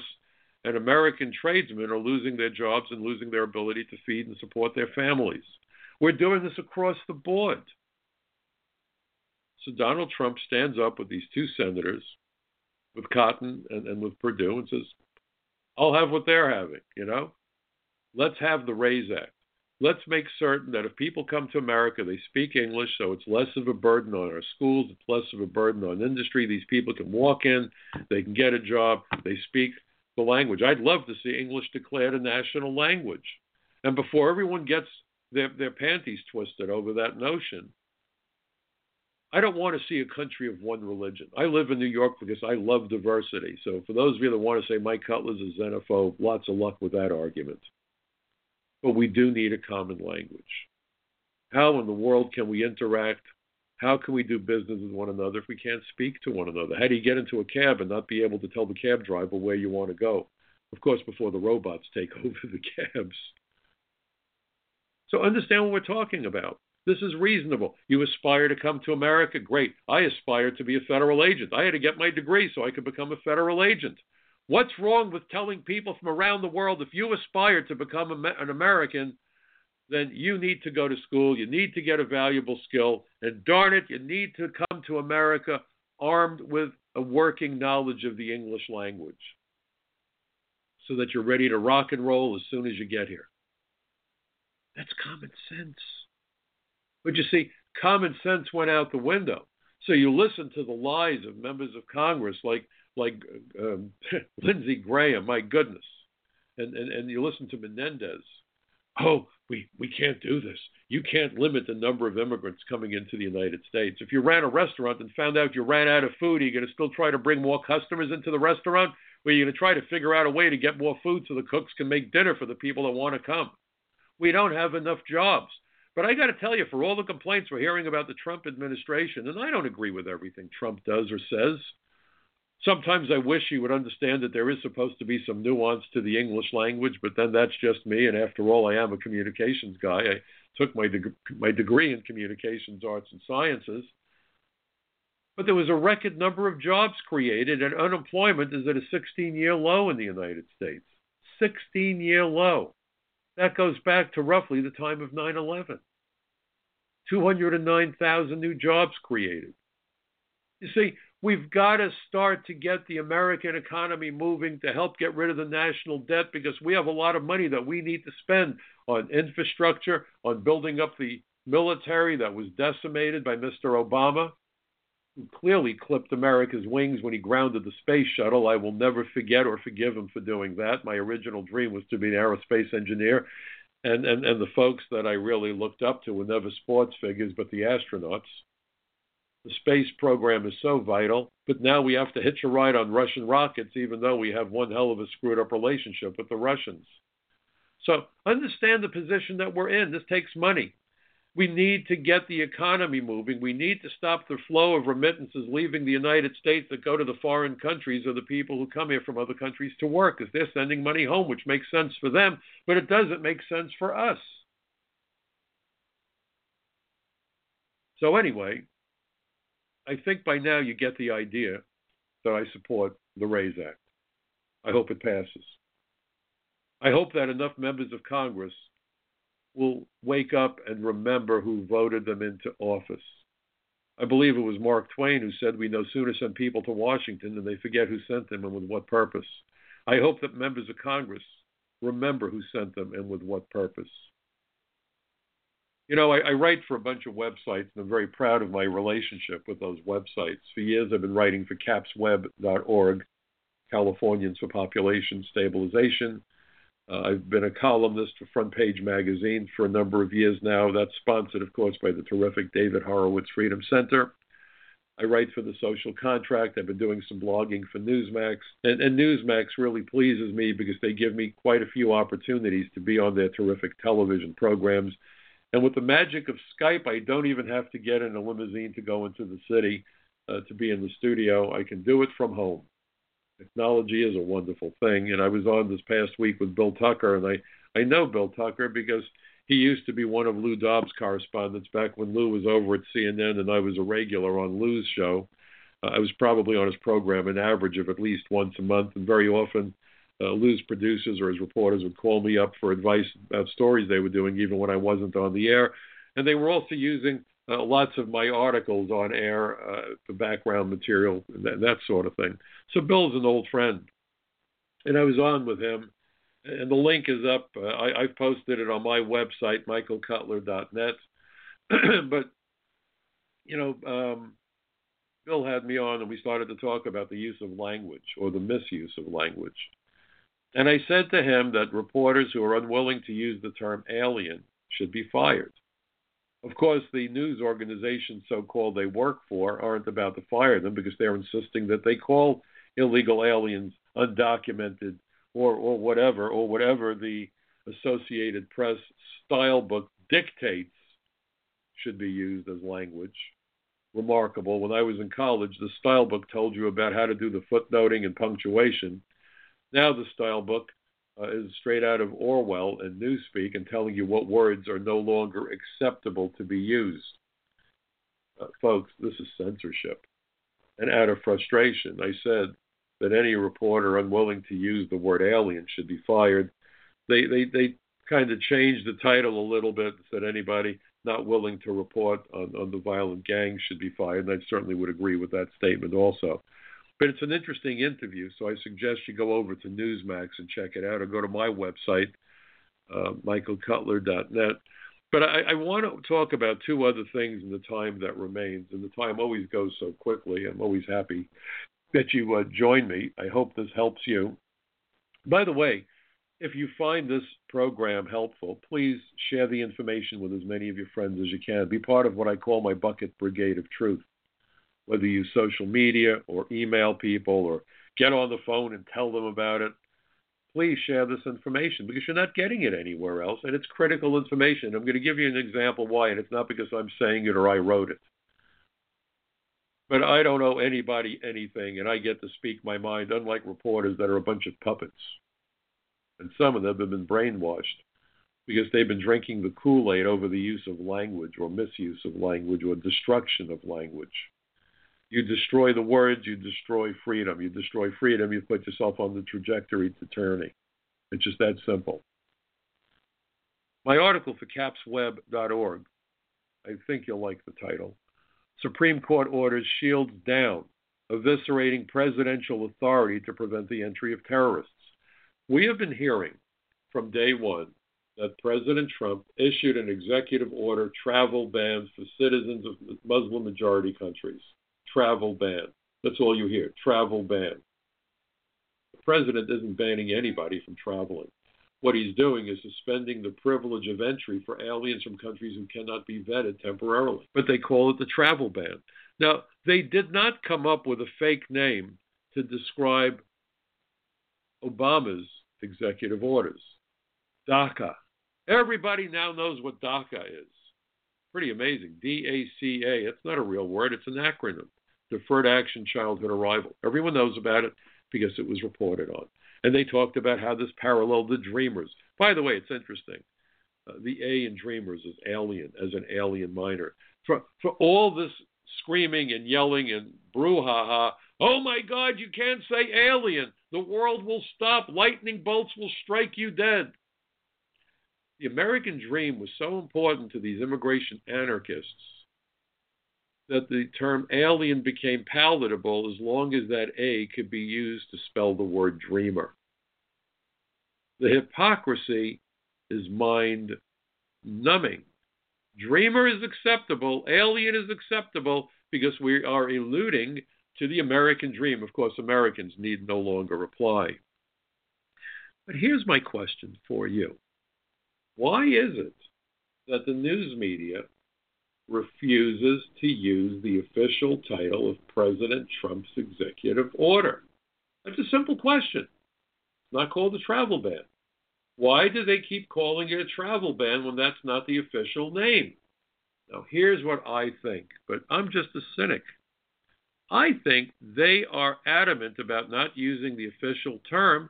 and American tradesmen are losing their jobs and losing their ability to feed and support their families. We're doing this across the board. So Donald Trump stands up with these two senators, with Cotton and, and with Perdue, and says, I'll have what they're having, you know? Let's have the RAISE Act. Let's make certain that if people come to America, they speak English, so it's less of a burden on our schools, it's less of a burden on industry. These people can walk in, they can get a job, they speak the language. I'd love to see English declared a national language. And before everyone gets their, their panties twisted over that notion, I don't want to see a country of one religion. I live in New York because I love diversity. So for those of you that want to say Mike Cutler's a xenophobe, lots of luck with that argument. But we do need a common language. How in the world can we interact how can we do business with one another if we can't speak to one another? How do you get into a cab and not be able to tell the cab driver where you want to go? Of course, before the robots take [laughs] over the cabs. So understand what we're talking about. This is reasonable. You aspire to come to America? Great. I aspire to be a federal agent. I had to get my degree so I could become a federal agent. What's wrong with telling people from around the world if you aspire to become an American, then you need to go to school. You need to get a valuable skill. And darn it, you need to come to America armed with a working knowledge of the English language so that you're ready to rock and roll as soon as you get here. That's common sense. But you see, common sense went out the window. So you listen to the lies of members of Congress like like um, [laughs] Lindsey Graham, my goodness, and, and and you listen to Menendez oh, we, we can't do this. You can't limit the number of immigrants coming into the United States. If you ran a restaurant and found out you ran out of food, are you going to still try to bring more customers into the restaurant? Or are you going to try to figure out a way to get more food so the cooks can make dinner for the people that want to come? We don't have enough jobs. But I got to tell you, for all the complaints we're hearing about the Trump administration, and I don't agree with everything Trump does or says, Sometimes I wish he would understand that there is supposed to be some nuance to the English language, but then that's just me. And after all, I am a communications guy. I took my, deg- my degree in communications arts and sciences. But there was a record number of jobs created, and unemployment is at a 16 year low in the United States. 16 year low. That goes back to roughly the time of 9 11. 209,000 new jobs created. You see, We've got to start to get the American economy moving to help get rid of the national debt because we have a lot of money that we need to spend on infrastructure, on building up the military that was decimated by Mr. Obama, who clearly clipped America's wings when he grounded the space shuttle. I will never forget or forgive him for doing that. My original dream was to be an aerospace engineer. And, and, and the folks that I really looked up to were never sports figures, but the astronauts. The space program is so vital, but now we have to hitch a ride on Russian rockets, even though we have one hell of a screwed up relationship with the Russians. So understand the position that we're in. This takes money. We need to get the economy moving. We need to stop the flow of remittances leaving the United States that go to the foreign countries or the people who come here from other countries to work because they're sending money home, which makes sense for them, but it doesn't make sense for us. So, anyway, I think by now you get the idea that I support the RAISE Act. I hope it passes. I hope that enough members of Congress will wake up and remember who voted them into office. I believe it was Mark Twain who said we no sooner send people to Washington than they forget who sent them and with what purpose. I hope that members of Congress remember who sent them and with what purpose. You know, I, I, write for a bunch of websites, and I'm very proud of my relationship with those websites. For years, I've been writing for capsweb.org, Californians for Population Stabilization. Uh, I've been a columnist for Front Page Magazine for a number of years now. That's sponsored, of course, by the terrific David Horowitz Freedom Center. I write for the Social Contract. I've been doing some blogging for Newsmax. And, and, Newsmax really pleases me because they give me quite a few opportunities to be on their terrific television programs. And with the magic of Skype, I don't even have to get in a limousine to go into the city uh, to be in the studio. I can do it from home. Technology is a wonderful thing. And I was on this past week with Bill Tucker, and I, I know Bill Tucker because he used to be one of Lou Dobbs' correspondents back when Lou was over at CNN and I was a regular on Lou's show. Uh, I was probably on his program an average of at least once a month, and very often uh, producers or his reporters would call me up for advice about stories they were doing, even when I wasn't on the air. And they were also using uh, lots of my articles on air uh, for background material and that, that sort of thing. So Bill's an old friend, and I was on with him, and the link is up. Uh, I, I've posted it on my website, michaelcutler.net. [clears throat] but you know, um, Bill had me on, and we started to talk about the use of language or the misuse of language. And I said to him that reporters who are unwilling to use the term alien should be fired. Of course, the news organizations, so called, they work for aren't about to fire them because they're insisting that they call illegal aliens undocumented or, or whatever, or whatever the Associated Press style book dictates should be used as language. Remarkable. When I was in college, the style book told you about how to do the footnoting and punctuation. Now the style book uh, is straight out of Orwell and Newspeak and telling you what words are no longer acceptable to be used. Uh, folks, this is censorship. And out of frustration, I said that any reporter unwilling to use the word alien should be fired. They, they, they kind of changed the title a little bit, said anybody not willing to report on, on the violent gangs should be fired. And I certainly would agree with that statement also. But it's an interesting interview, so I suggest you go over to Newsmax and check it out, or go to my website, uh, michaelcutler.net. But I, I want to talk about two other things in the time that remains, and the time always goes so quickly. I'm always happy that you uh, join me. I hope this helps you. By the way, if you find this program helpful, please share the information with as many of your friends as you can. Be part of what I call my bucket brigade of truth whether you use social media or email people or get on the phone and tell them about it, please share this information because you're not getting it anywhere else and it's critical information. I'm going to give you an example why, and it's not because I'm saying it or I wrote it. But I don't owe anybody anything, and I get to speak my mind, unlike reporters that are a bunch of puppets. And some of them have been brainwashed because they've been drinking the Kool Aid over the use of language or misuse of language or destruction of language. You destroy the words, you destroy freedom. You destroy freedom, you put yourself on the trajectory to tyranny. It's just that simple. My article for capsweb.org, I think you'll like the title Supreme Court orders shields down, eviscerating presidential authority to prevent the entry of terrorists. We have been hearing from day one that President Trump issued an executive order travel bans for citizens of Muslim majority countries travel ban. That's all you hear travel ban. The president isn't banning anybody from traveling. What he's doing is suspending the privilege of entry for aliens from countries who cannot be vetted temporarily. But they call it the travel ban. Now, they did not come up with a fake name to describe Obama's executive orders. DACA. Everybody now knows what DACA is. Pretty amazing. DACA. It's not a real word, it's an acronym. Deferred Action Childhood Arrival. Everyone knows about it because it was reported on. And they talked about how this paralleled the Dreamers. By the way, it's interesting. Uh, the A in Dreamers is alien, as an alien minor. For, for all this screaming and yelling and brouhaha, oh my God, you can't say alien. The world will stop. Lightning bolts will strike you dead. The American dream was so important to these immigration anarchists that the term alien became palatable as long as that A could be used to spell the word dreamer. The hypocrisy is mind numbing. Dreamer is acceptable, alien is acceptable because we are alluding to the American dream. Of course, Americans need no longer reply. But here's my question for you Why is it that the news media refuses to use the official title of President Trump's executive order? That's a simple question. It's not called a travel ban. Why do they keep calling it a travel ban when that's not the official name? Now, here's what I think, but I'm just a cynic. I think they are adamant about not using the official term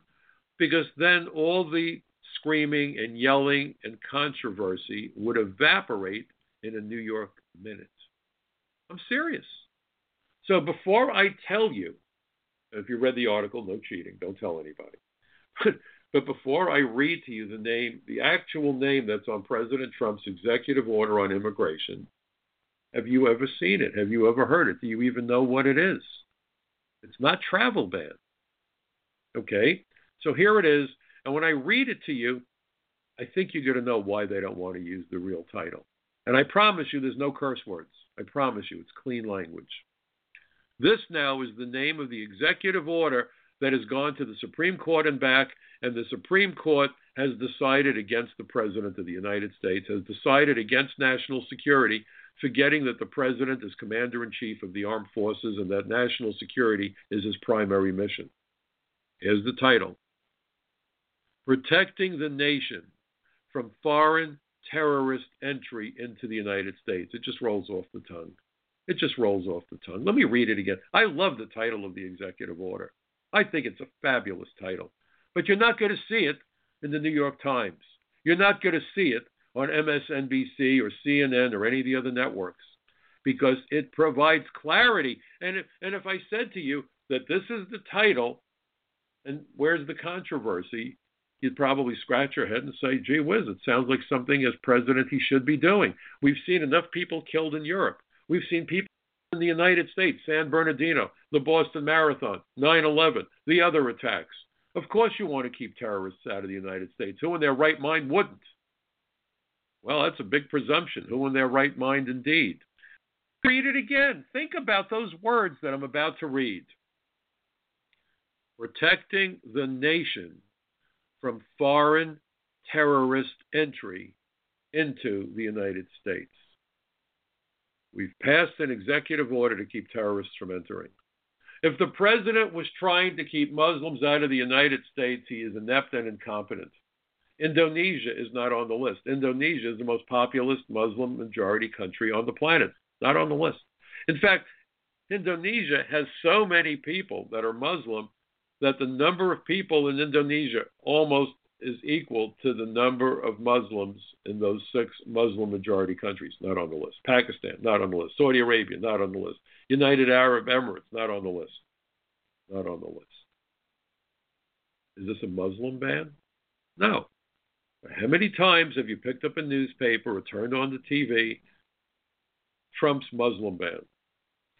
because then all the screaming and yelling and controversy would evaporate in a New York minute. I'm serious. So before I tell you, if you read the article, no cheating, don't tell anybody. [laughs] but before I read to you the name, the actual name that's on President Trump's executive order on immigration, have you ever seen it? Have you ever heard it? Do you even know what it is? It's not travel ban. Okay? So here it is. And when I read it to you, I think you're going to know why they don't want to use the real title. And I promise you, there's no curse words. I promise you, it's clean language. This now is the name of the executive order that has gone to the Supreme Court and back, and the Supreme Court has decided against the President of the United States, has decided against national security, forgetting that the President is Commander in Chief of the Armed Forces and that national security is his primary mission. Here's the title Protecting the Nation from Foreign terrorist entry into the United States. It just rolls off the tongue. It just rolls off the tongue. Let me read it again. I love the title of the executive order. I think it's a fabulous title. But you're not going to see it in the New York Times. You're not going to see it on MSNBC or CNN or any of the other networks because it provides clarity. And if, and if I said to you that this is the title, and where's the controversy? You'd probably scratch your head and say, gee whiz, it sounds like something as president he should be doing. We've seen enough people killed in Europe. We've seen people in the United States, San Bernardino, the Boston Marathon, 9 11, the other attacks. Of course, you want to keep terrorists out of the United States. Who in their right mind wouldn't? Well, that's a big presumption. Who in their right mind, indeed? Read it again. Think about those words that I'm about to read. Protecting the nation from foreign terrorist entry into the United States. We've passed an executive order to keep terrorists from entering. If the president was trying to keep Muslims out of the United States, he is inept and incompetent. Indonesia is not on the list. Indonesia is the most populous Muslim majority country on the planet, not on the list. In fact, Indonesia has so many people that are Muslim that the number of people in Indonesia almost is equal to the number of Muslims in those six Muslim majority countries, not on the list. Pakistan, not on the list. Saudi Arabia, not on the list. United Arab Emirates, not on the list. Not on the list. Is this a Muslim ban? No. How many times have you picked up a newspaper or turned on the TV? Trump's Muslim ban.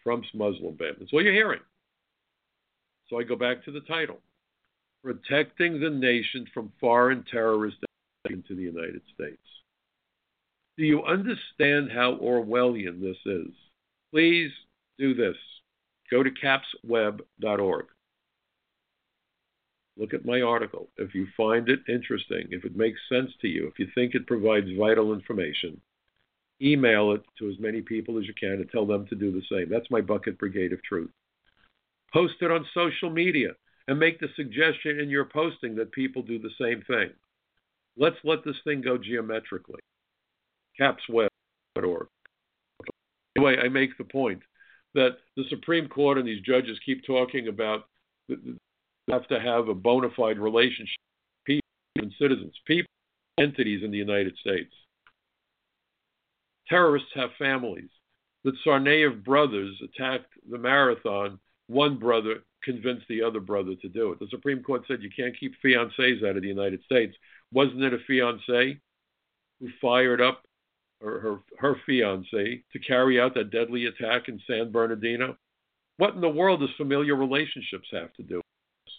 Trump's Muslim ban. That's what you're hearing. So I go back to the title Protecting the Nation from Foreign Terrorist into the United States. Do you understand how Orwellian this is? Please do this. Go to capsweb.org. Look at my article. If you find it interesting, if it makes sense to you, if you think it provides vital information, email it to as many people as you can and tell them to do the same. That's my bucket brigade of truth. Post it on social media and make the suggestion in your posting that people do the same thing. Let's let this thing go geometrically. CapsWeb.org. Anyway, I make the point that the Supreme Court and these judges keep talking about have to have a bona fide relationship people and citizens, people, entities in the United States. Terrorists have families. The Tsarnaev brothers attacked the marathon. One brother convinced the other brother to do it. The Supreme Court said you can't keep fiancés out of the United States. Wasn't it a fiancé who fired up her, her, her fiance to carry out that deadly attack in San Bernardino? What in the world does familiar relationships have to do with this?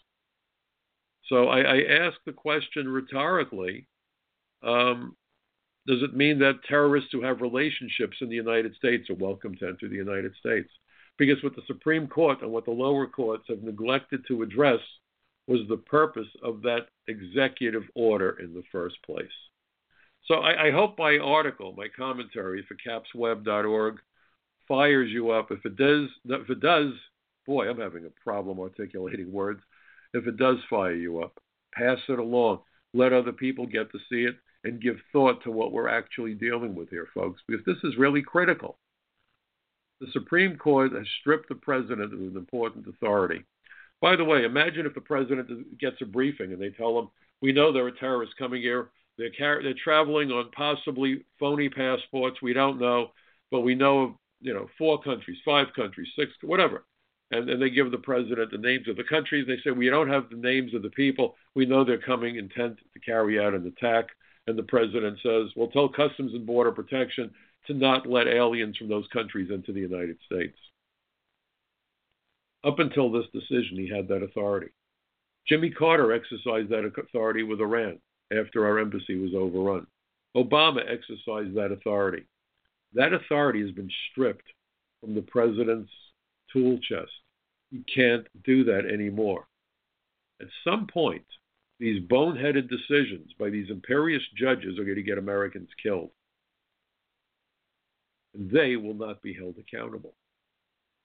So I, I ask the question rhetorically um, does it mean that terrorists who have relationships in the United States are welcome to enter the United States? Because what the Supreme Court and what the lower courts have neglected to address was the purpose of that executive order in the first place. So I, I hope my article, my commentary for capsweb.org fires you up. If it does, if it does, boy, I'm having a problem articulating words. If it does fire you up, pass it along. Let other people get to see it and give thought to what we're actually dealing with here, folks, because this is really critical. The Supreme Court has stripped the president of an important authority. By the way, imagine if the president gets a briefing and they tell him, "We know there are terrorists coming here. They're car- they're traveling on possibly phony passports. We don't know, but we know of you know four countries, five countries, six, whatever." And then they give the president the names of the countries. They say, "We don't have the names of the people. We know they're coming intent to carry out an attack." And the president says, "Well, tell Customs and Border Protection to not let aliens from those countries into the United States." Up until this decision, he had that authority. Jimmy Carter exercised that authority with Iran after our embassy was overrun. Obama exercised that authority. That authority has been stripped from the president's tool chest. He can't do that anymore. At some point, these boneheaded decisions by these imperious judges are going to get Americans killed. They will not be held accountable,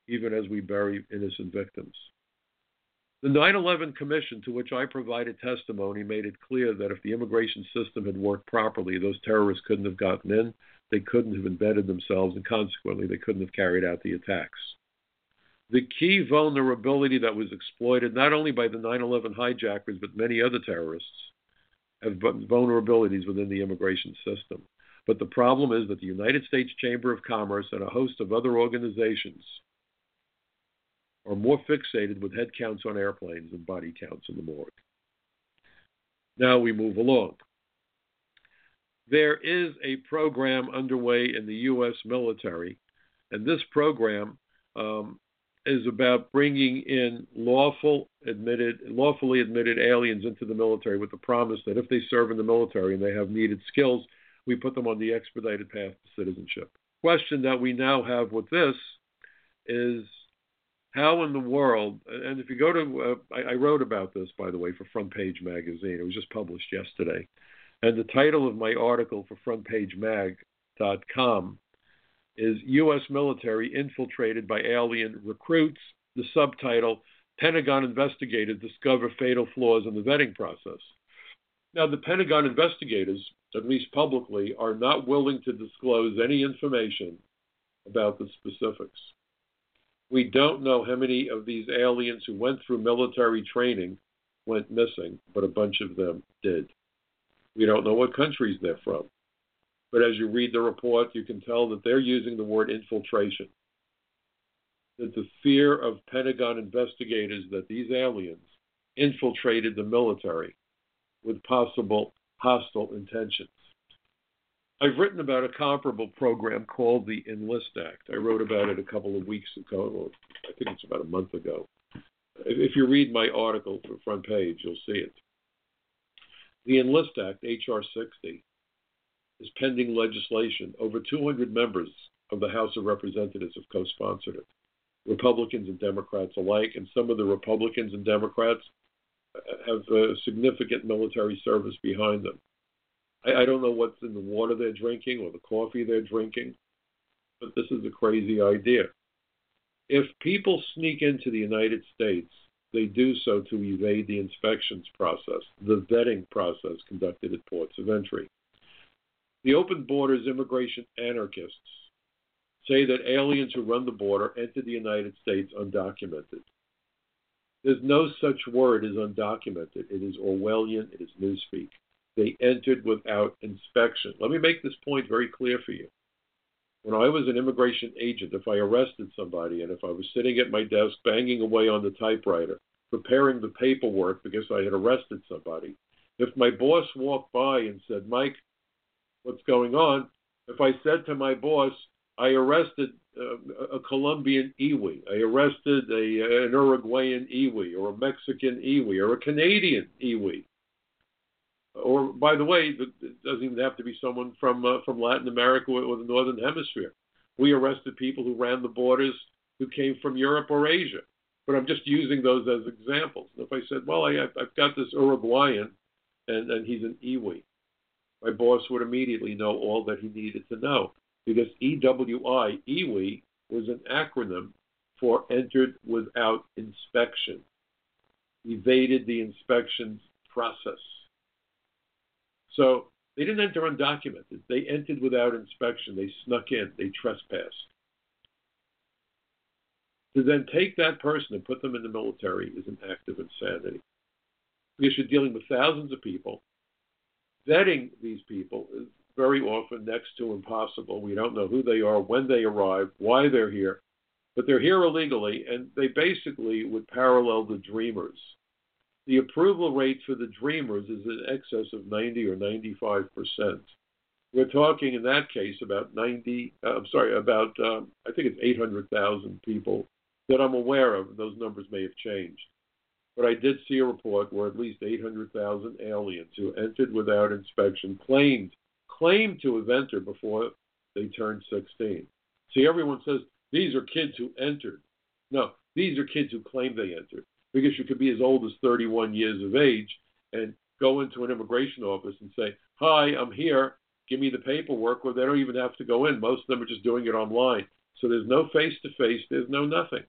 even as we bury innocent victims. The 9 11 Commission, to which I provided testimony, made it clear that if the immigration system had worked properly, those terrorists couldn't have gotten in, they couldn't have embedded themselves, and consequently, they couldn't have carried out the attacks. The key vulnerability that was exploited not only by the 9 11 hijackers, but many other terrorists, have vulnerabilities within the immigration system. But the problem is that the United States Chamber of Commerce and a host of other organizations are more fixated with head counts on airplanes than body counts in the morgue. Now we move along. There is a program underway in the U.S. military, and this program um, is about bringing in lawful admitted, lawfully admitted aliens into the military with the promise that if they serve in the military and they have needed skills, we put them on the expedited path to citizenship. Question that we now have with this is how in the world, and if you go to, uh, I, I, wrote about this, by the way, for Front Page Magazine. It was just published yesterday. And the title of my article for frontpagemag.com is U.S. Military Infiltrated by Alien Recruits. The subtitle Pentagon Investigators Discover Fatal Flaws in the Vetting Process. Now, the Pentagon investigators, at least publicly, are not willing to disclose any information about the specifics. We don't know how many of these aliens who went through military training went missing, but a bunch of them did. We don't know what countries they're from. But as you read the report, you can tell that they're using the word infiltration. That the fear of Pentagon investigators that these aliens infiltrated the military with possible hostile intentions. I've written about a comparable program called the Enlist Act. I wrote about it a couple of weeks ago, I think it's about a month ago. If you read my article for front page, you'll see it. The Enlist Act, H.R. 60, is pending legislation. Over 200 members of the House of Representatives have co sponsored it, Republicans and Democrats alike, and some of the Republicans and Democrats have uh, significant military service behind them. I, I don't know what's in the water they're drinking or the coffee they're drinking, but this is a crazy idea. If people sneak into the United States, they do so to evade the inspections process, the vetting process conducted at ports of entry. The Open Borders immigration anarchists say that aliens who run the border enter the United States undocumented. There's no such word as undocumented. It is Orwellian, it is newspeak. They entered without inspection. Let me make this point very clear for you. When I was an immigration agent, if I arrested somebody and if I was sitting at my desk banging away on the typewriter, preparing the paperwork because I had arrested somebody, if my boss walked by and said, Mike, what's going on? If I said to my boss, I arrested uh, a Colombian iwi, I arrested a, an Uruguayan iwi, or a Mexican iwi, or a Canadian iwi, or by the way, it doesn't even have to be someone from uh, from Latin America or the Northern Hemisphere. We arrested people who ran the borders who came from Europe or Asia. But I'm just using those as examples. And if I said, well, I, I've got this Uruguayan, and, and he's an Iwi, my boss would immediately know all that he needed to know because EWI, Iwi, was an acronym for entered without inspection, evaded the inspection process. So they didn't enter undocumented. They entered without inspection. They snuck in. They trespassed. To then take that person and put them in the military is an act of insanity. Because you're dealing with thousands of people. Vetting these people is very often next to impossible. We don't know who they are, when they arrive, why they're here. But they're here illegally, and they basically would parallel the dreamers the approval rate for the Dreamers is in excess of 90 or 95 percent. We're talking in that case about 90. Uh, I'm sorry, about um, I think it's 800,000 people that I'm aware of. Those numbers may have changed, but I did see a report where at least 800,000 aliens who entered without inspection claimed claimed to have entered before they turned 16. See, everyone says these are kids who entered. No, these are kids who claim they entered because you could be as old as 31 years of age and go into an immigration office and say, Hi, I'm here. Give me the paperwork, or they don't even have to go in. Most of them are just doing it online. So there's no face to face, there's no nothing.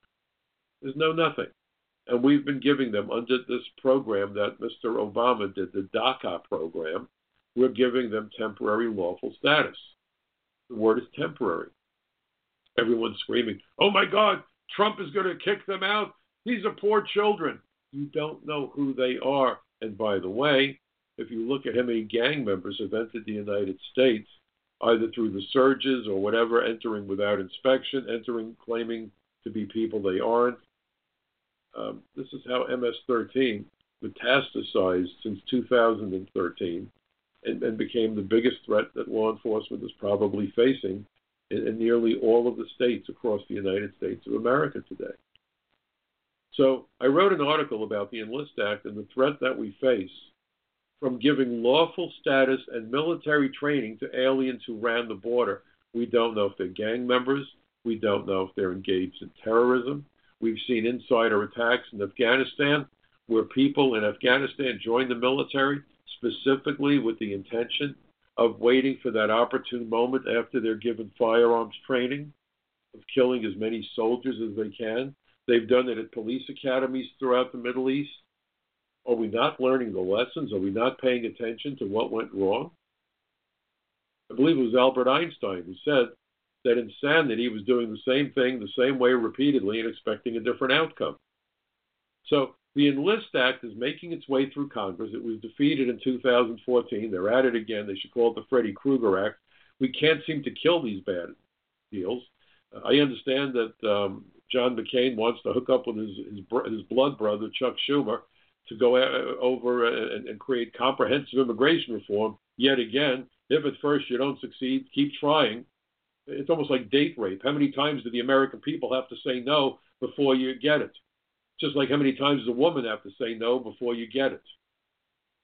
There's no nothing. And we've been giving them under this program that Mr. Obama did, the DACA program, we're giving them temporary lawful status. The word is temporary. Everyone's screaming, Oh my God, Trump is going to kick them out. These are poor children. You don't know who they are. And by the way, if you look at how many gang members have entered the United States, either through the surges or whatever, entering without inspection, entering claiming to be people they aren't. Um, this is how MS 13 metastasized since 2013 and, and, became the biggest threat that law enforcement is probably facing in, in nearly all of the states across the United States of America today. So I wrote an article about the Enlist Act and the threat that we face from giving lawful status and military training to aliens who ran the border. We don't know if they're gang members. We don't know if they're engaged in terrorism. We've seen insider attacks in Afghanistan where people in Afghanistan join the military specifically with the intention of waiting for that opportune moment after they're given firearms training, of killing as many soldiers as they can They've done it at police academies throughout the Middle East. Are we not learning the lessons? Are we not paying attention to what went wrong? I believe it was Albert Einstein who said that insanity was doing the same thing the same way repeatedly and expecting a different outcome. So the Enlist Act is making its way through Congress. It was defeated in 2014. They're at it again. They should call it the Freddy Krueger Act. We can't seem to kill these bad deals. I understand that um, John McCain wants to hook up with his his, his blood brother Chuck Schumer to go over and, and create comprehensive immigration reform yet again. If at first you don't succeed, keep trying. It's almost like date rape. How many times do the American people have to say no before you get it? Just like how many times does a woman have to say no before you get it?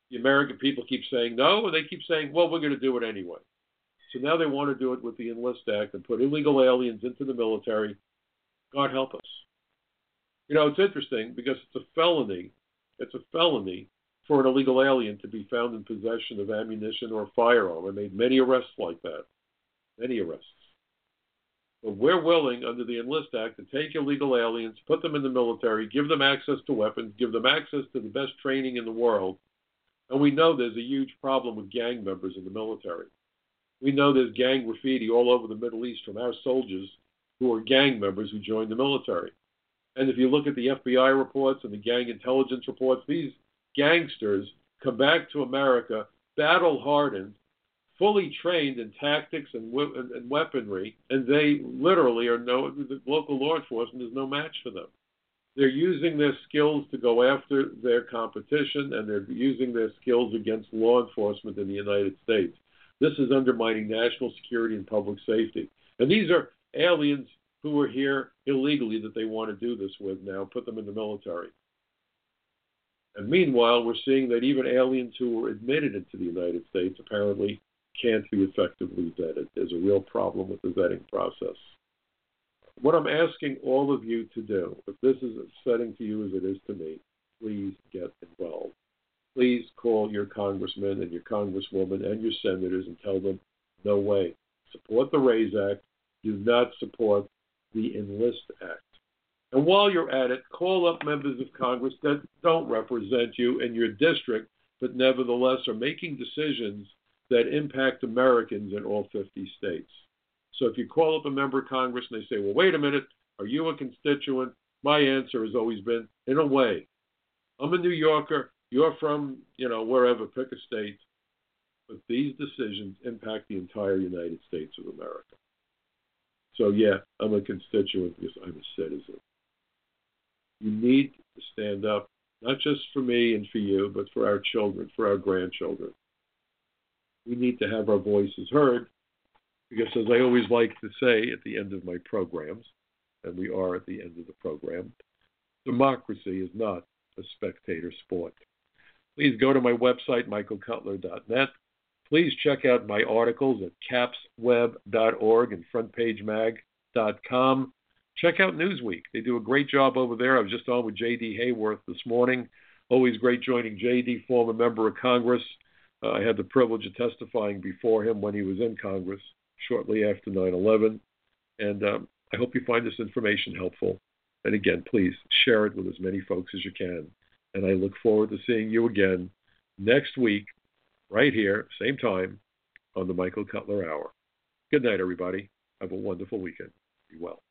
The American people keep saying no, and they keep saying, well, we're going to do it anyway. So now they want to do it with the Enlist Act and put illegal aliens into the military God help us. You know, it's interesting because it's a felony. It's a felony for an illegal alien to be found in possession of ammunition or a firearm. I made many arrests like that. Many arrests. But we're willing, under the Enlist Act, to take illegal aliens, put them in the military, give them access to weapons, give them access to the best training in the world. And we know there's a huge problem with gang members in the military. We know there's gang graffiti all over the Middle East from our soldiers who are gang members who joined the military. And if you look at the FBI reports and the gang intelligence reports, these gangsters come back to America battle hardened, fully trained in tactics and, and weaponry, and they literally are no, the local law enforcement is no match for them. They're using their skills to go after their competition, and they're using their skills against law enforcement in the United States. This is undermining national security and public safety. And these are aliens who are here illegally that they want to do this with now, put them in the military. And meanwhile, we're seeing that even aliens who were admitted into the United States apparently can't be effectively vetted. There's a real problem with the vetting process. What I'm asking all of you to do, if this is upsetting to you as it is to me, please get involved. Please call your congressman and your congresswoman and your senators and tell them, no way. Support the RAISE Act. Do not support the Enlist Act. And while you're at it, call up members of Congress that don't represent you in your district, but nevertheless are making decisions that impact Americans in all 50 states. So if you call up a member of Congress and they say, well, wait a minute, are you a constituent? My answer has always been, in a way. I'm a New Yorker. You're from, you know, wherever, pick a state. But these decisions impact the entire United States of America. So, yeah, I'm a constituent because I'm a citizen. You need to stand up, not just for me and for you, but for our children, for our grandchildren. We need to have our voices heard because, as I always like to say at the end of my programs, and we are at the end of the program, democracy is not a spectator sport. Please go to my website, michaelcutler.net. Please check out my articles at capsweb.org and frontpagemag.com. Check out Newsweek. They do a great job over there. I was just on with J.D. Hayworth this morning. Always great joining J.D., former member of Congress. Uh, I had the privilege of testifying before him when he was in Congress shortly after 9 11. And um, I hope you find this information helpful. And again, please share it with as many folks as you can. And I look forward to seeing you again next week, right here, same time, on the Michael Cutler Hour. Good night, everybody. Have a wonderful weekend. Be well.